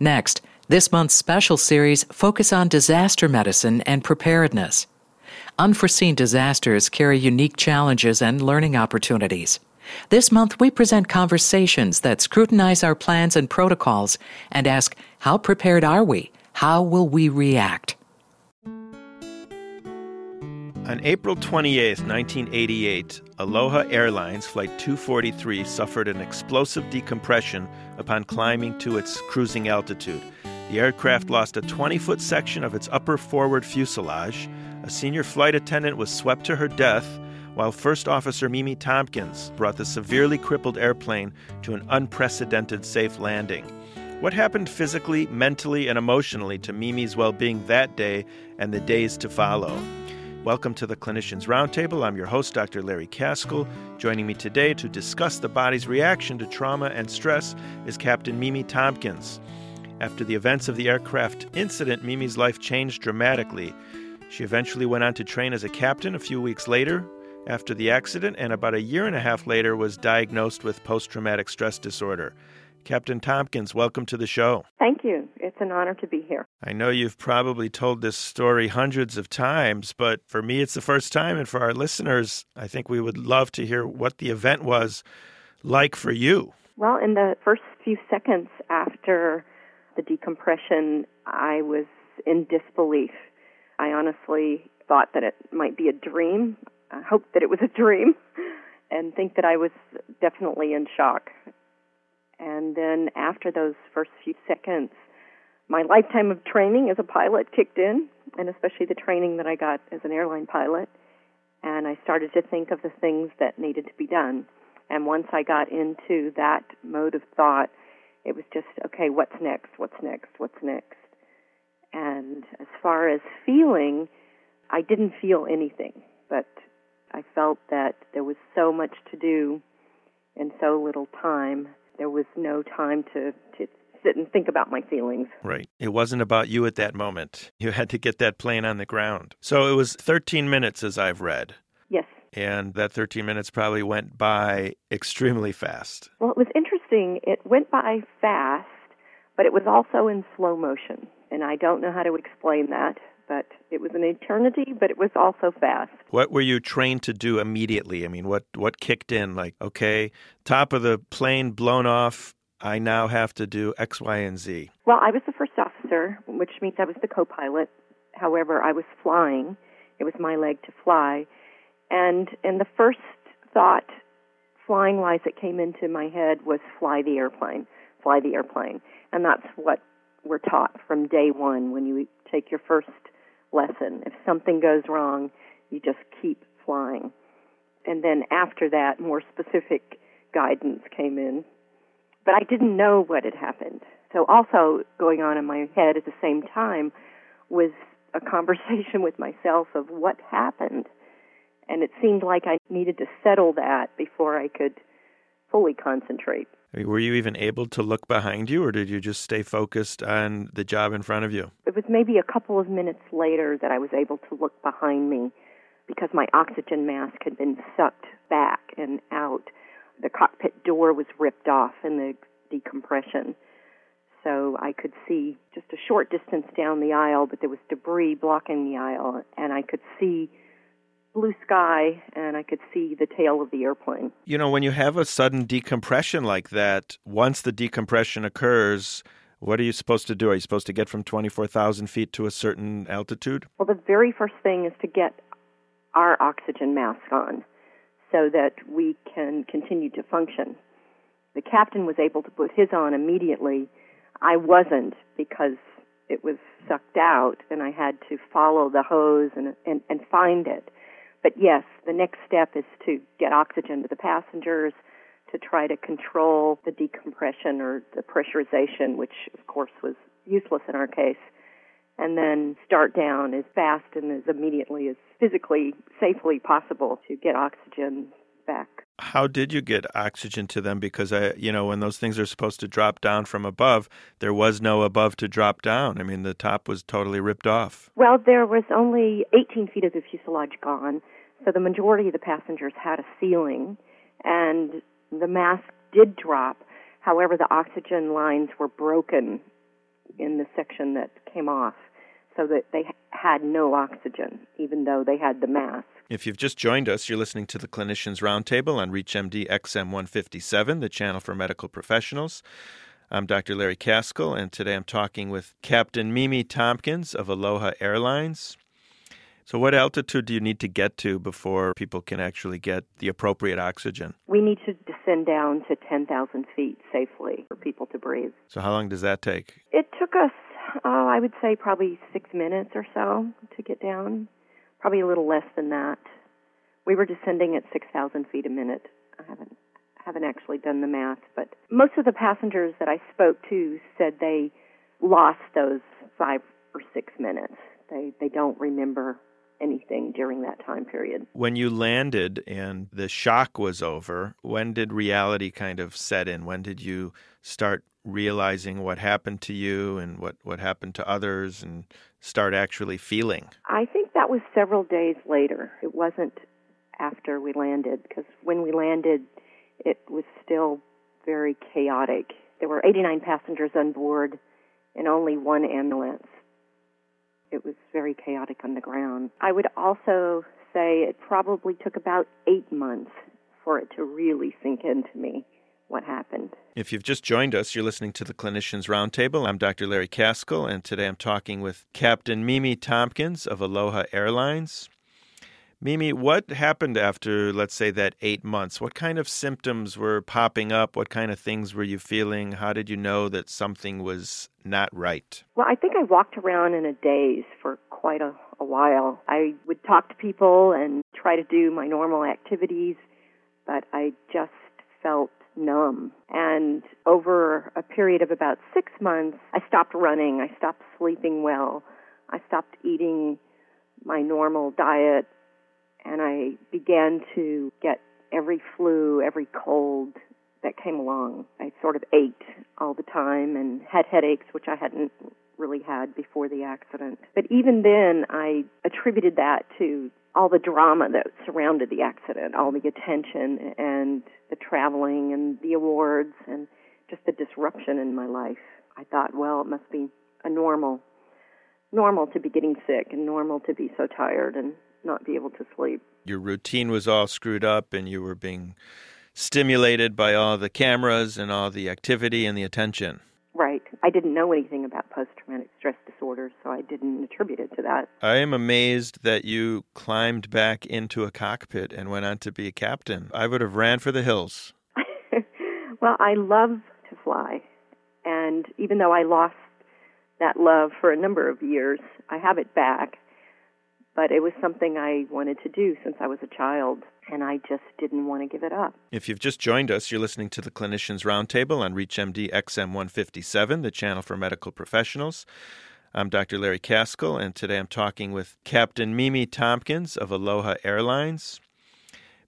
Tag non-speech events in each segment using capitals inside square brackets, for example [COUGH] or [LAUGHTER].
Next, this month's special series focus on disaster medicine and preparedness. Unforeseen disasters carry unique challenges and learning opportunities. This month, we present conversations that scrutinize our plans and protocols and ask, how prepared are we? How will we react? On April 28, 1988, Aloha Airlines Flight 243 suffered an explosive decompression upon climbing to its cruising altitude. The aircraft lost a 20 foot section of its upper forward fuselage. A senior flight attendant was swept to her death, while First Officer Mimi Tompkins brought the severely crippled airplane to an unprecedented safe landing. What happened physically, mentally, and emotionally to Mimi's well being that day and the days to follow? Welcome to the Clinicians Roundtable. I'm your host, Dr. Larry Kaskel. Joining me today to discuss the body's reaction to trauma and stress is Captain Mimi Tompkins. After the events of the aircraft incident, Mimi's life changed dramatically. She eventually went on to train as a captain a few weeks later after the accident, and about a year and a half later was diagnosed with post traumatic stress disorder. Captain Tompkins, welcome to the show. Thank you. It's an honor to be here. I know you've probably told this story hundreds of times, but for me, it's the first time. And for our listeners, I think we would love to hear what the event was like for you. Well, in the first few seconds after the decompression, I was in disbelief. I honestly thought that it might be a dream. I hoped that it was a dream [LAUGHS] and think that I was definitely in shock. And then after those first few seconds, my lifetime of training as a pilot kicked in, and especially the training that I got as an airline pilot. And I started to think of the things that needed to be done. And once I got into that mode of thought, it was just, okay, what's next? What's next? What's next? And as far as feeling, I didn't feel anything, but I felt that there was so much to do in so little time there was no time to, to sit and think about my feelings. Right. It wasn't about you at that moment. [LAUGHS] You had to get that plane on the ground. So it was 13 minutes, as I've read. Yes. And that 13 minutes probably went by extremely fast. Well, it was interesting. It went by fast, but it was also in slow motion. And I don't know how to explain that but it was an eternity, but it was also fast. What were you trained to do immediately? I mean, what what kicked in? Like, okay, top of the plane blown off. I now have to do X, Y, and Z. Well, I was the first officer, which means I was the co-pilot. However, I was flying. It was my leg to fly, and and the first thought, flying wise, that came into my head was fly the airplane, fly the airplane, and that's what we're taught from day one when you take your first lesson. If something goes wrong, you just keep flying. And then after that, more specific guidance came in. But I didn't know what had happened. So, also going on in my head at the same time was a [LAUGHS] conversation with myself of what happened. And it seemed like I needed to settle that before I could fully concentrate. Were you even able to look behind you, or did you just stay focused on the job in front of you? It was maybe a couple of minutes later that I was able to look behind me because my oxygen mask had been sucked back and out. The cockpit door was ripped off in the decompression. So I could see just a short distance down the aisle, but there was debris blocking the aisle, and I could see blue sky and I could see the tail of the airplane. You know, when you have a sudden decompression like that, once the decompression occurs, what are you supposed to do? Are you supposed to get from 24,000 feet to a certain altitude? Well, the very first thing is to get our oxygen mask on so that we can continue to function. The captain was able to put his on immediately. I wasn't because it was sucked out and I had to follow the hose and, and, and find it. But yes, the next step is to get oxygen to the passengers to try to control the decompression or the pressurization, which of course was useless in our case, and then start down as fast and as immediately as physically safely possible to get oxygen back. How did you get oxygen to them? Because I, you know, when those things are supposed to drop down from above, there was no above to drop down. I mean, the top was totally ripped off. Well, there was only 18 feet of the fuselage gone, so the majority of the passengers had a ceiling, and the mask did drop. However, the oxygen lines were broken in the section that came off so that they had no oxygen, even though they had the mask. If you've just joined us, you're listening to the Clinicians Roundtable on ReachMD XM 157, the channel for medical professionals. I'm Dr. Larry Kaskel, and today I'm talking with Captain Mimi Tompkins of Aloha Airlines. So, what altitude do you need to get to before people can actually get the appropriate oxygen? We need to descend down to 10,000 feet safely for people to breathe. So, how long does that take? It took us, oh, I would say, probably six minutes or so to get down, probably a little less than that. We were descending at 6,000 feet a minute. I haven't haven't actually done the math, but most of the passengers that I spoke to said they lost those five or six minutes. They they don't remember anything during that time period. When you landed and the shock was over, when did reality kind of set in? When did you start realizing what happened to you and what, what happened to others and start actually feeling? I think that was several days later. It wasn't after we landed because when we landed, it was still very chaotic. There were 89 passengers on board and only one ambulance it was very chaotic on the ground. I would also say it probably took about eight months for it to really sink into me what happened. If you've just joined us, you're listening to the Clinicians Roundtable. I'm Dr. Larry Kaskel, and today I'm talking with Captain Mimi Tompkins of Aloha Airlines. Mimi, what happened after, let's say, that eight months? What kind of symptoms were popping up? What kind of things were you feeling? How did you know that something was not right? Well, I think I walked around in a daze for quite a, a while. I would talk to people and try to do my normal activities, but I just felt numb. And over a period of about six months, I stopped running, I stopped sleeping well, I stopped eating my normal diet and I began to get every flu, every cold that came along. I sort of ached all the time and had headaches, which I hadn't really had before the accident. But even then, I attributed that to all the drama that surrounded the accident, all the attention and the traveling and the awards and just the disruption in my life. I thought, well, it must be a normal normal to be getting sick and normal to be so tired and not be able to sleep. Your routine was all screwed up and you were being stimulated by all the cameras and all the activity and the attention. Right. I didn't know anything about post traumatic stress disorder, so I didn't attribute it to that. I am amazed that you climbed back into a cockpit and went on to be a captain. I would have ran for the hills. [LAUGHS] well, I love to fly. And even though I lost that love for a number of years, I have it back but it was something I wanted to do since I was a child, and I just didn't want to give it up. If you've just joined us, you're listening to the Clinicians Roundtable on ReachMD XM 157, the channel for medical professionals. I'm Dr. Larry Kaskel, and today I'm talking with Captain Mimi Tompkins of Aloha Airlines.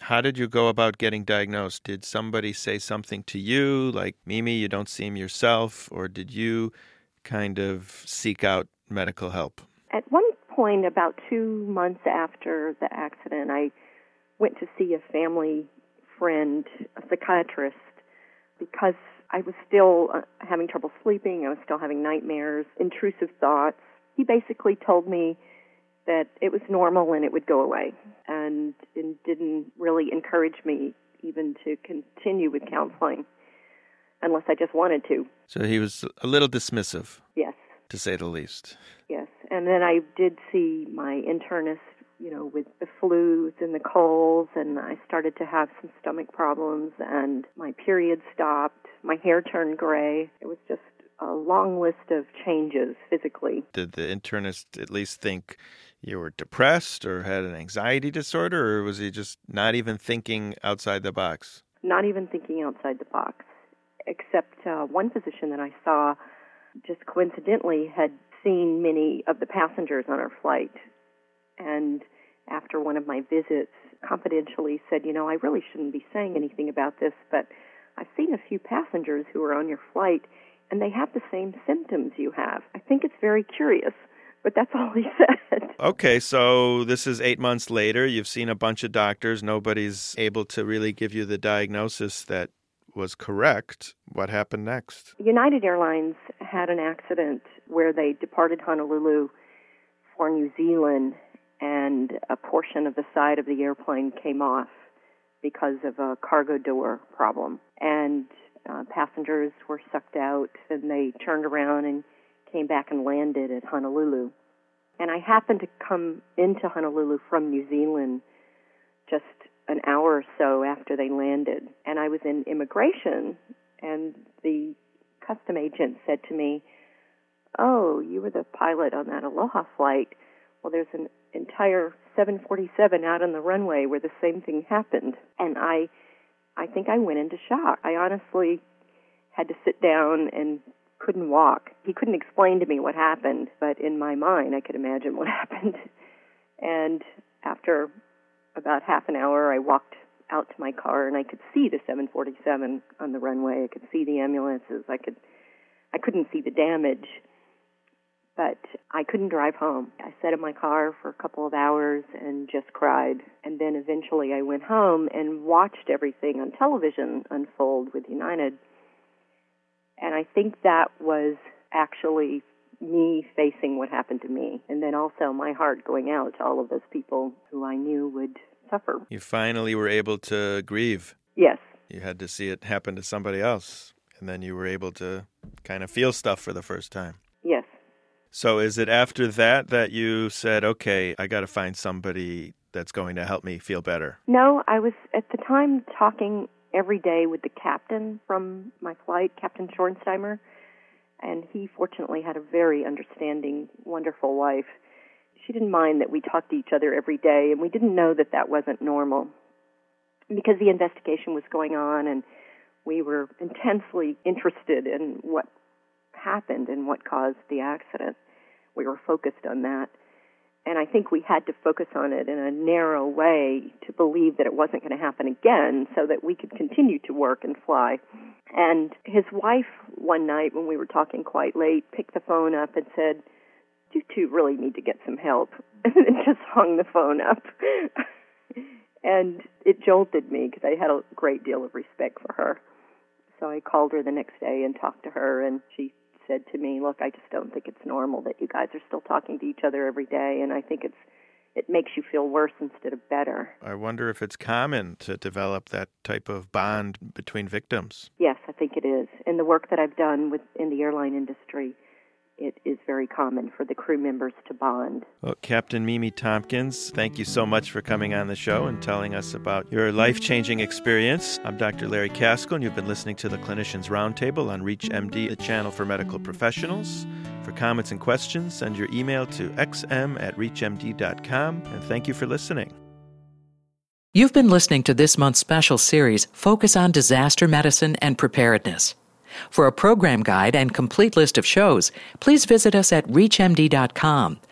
How did you go about getting diagnosed? Did somebody say something to you, like, Mimi, you don't seem yourself, or did you kind of seek out medical help? At one point, about two months after the accident, I went to see a family friend, a psychiatrist, because I was still uh, having trouble sleeping. I was still having nightmares, intrusive thoughts. He basically told me that it was normal and it would go away, and, and didn't really encourage me even to continue with counseling unless I just wanted to. So he was a little dismissive. Yes. To say the least. And then I did see my internist, you know, with the flus and the colds, and I started to have some stomach problems, and my period stopped. My hair turned gray. It was just a long list of changes physically. Did the internist at least think you were depressed or had an anxiety disorder, or was he just not even thinking outside the box? Not even thinking outside the box, except uh, one physician that I saw just coincidentally had seen many of the passengers on our flight. And after one of my visits, confidentially said, You know, I really shouldn't be saying anything about this, but I've seen a few passengers who are on your flight and they have the same symptoms you have. I think it's very curious. But that's [LAUGHS] all he said. Okay, so this is eight months later. You've seen a bunch of doctors. Nobody's able to really give you the diagnosis that was correct. What happened next? United Airlines had an accident where they departed Honolulu for New Zealand and a portion of the side of the airplane came off because of a cargo door problem. And uh, passengers were sucked out and they turned around and came back and landed at Honolulu. And I happened to come into Honolulu from New Zealand just an hour or so after they landed. And I was in immigration, and the custom agent said to me, Oh, you were the pilot on that Aloha flight. Well, there's an entire 747 out on the runway where the same thing happened. And I, I think I went into shock. I honestly had to sit down and couldn't walk. He couldn't explain to me what happened, but in my mind, I could imagine what [LAUGHS] happened. And after about half an hour, I walked out to my car and I could see the 747 on the runway. I could see the ambulances. I could, I couldn't see the damage, but I couldn't drive home. I sat in my car for a couple of hours and just cried. And then eventually I went home and watched everything on television unfold with United. And I think that was actually me facing what happened to me, and then also my heart going out to all of those people who I knew would suffer. You finally were able to grieve. Yes. You had to see it happen to somebody else, and then you were able to kind of feel stuff for the first time. So is it after that that you said, okay, I got to find somebody that's going to help me feel better? No, I was at the time talking every day with the captain from my flight, Captain Schornstheimer and he fortunately had a very understanding, wonderful wife. She didn't mind that we talked to each other every day, and we didn't know that that wasn't normal because the investigation was going on, and we were intensely interested in what happened and what caused the accident. We were focused on that and I think we had to focus on it in a narrow way to believe that it wasn't going to happen again so that we could continue to work and fly. And his wife, one night when we were talking quite late, picked the phone up and said, You two really need to get some help. [LAUGHS] And then just hung the phone up. and it jolted me because I had a great deal of respect for her. So I called her the next day and talked to her, and she said to me, "Look, I just don't think it's normal that you guys are still talking to each other every day, and I think it's it makes you feel worse instead of better." I wonder if it's common to develop that type of bond between victims. Yes, I think it is. In the work that I've done with in the airline industry, it is very common for the crew members to bond. Well, Captain Mimi Tompkins, thank you so much for coming on the show and telling us about your life changing experience. I'm Dr. Larry Kaskel, and you've been listening to the Clinicians Roundtable on ReachMD, the channel for medical professionals. For comments and questions, send your email to xm at reachmd.com, and thank you for listening. You've been listening to this month's special series, Focus on Disaster Medicine and Preparedness. For a program guide and complete list of shows, please visit us at ReachMD.com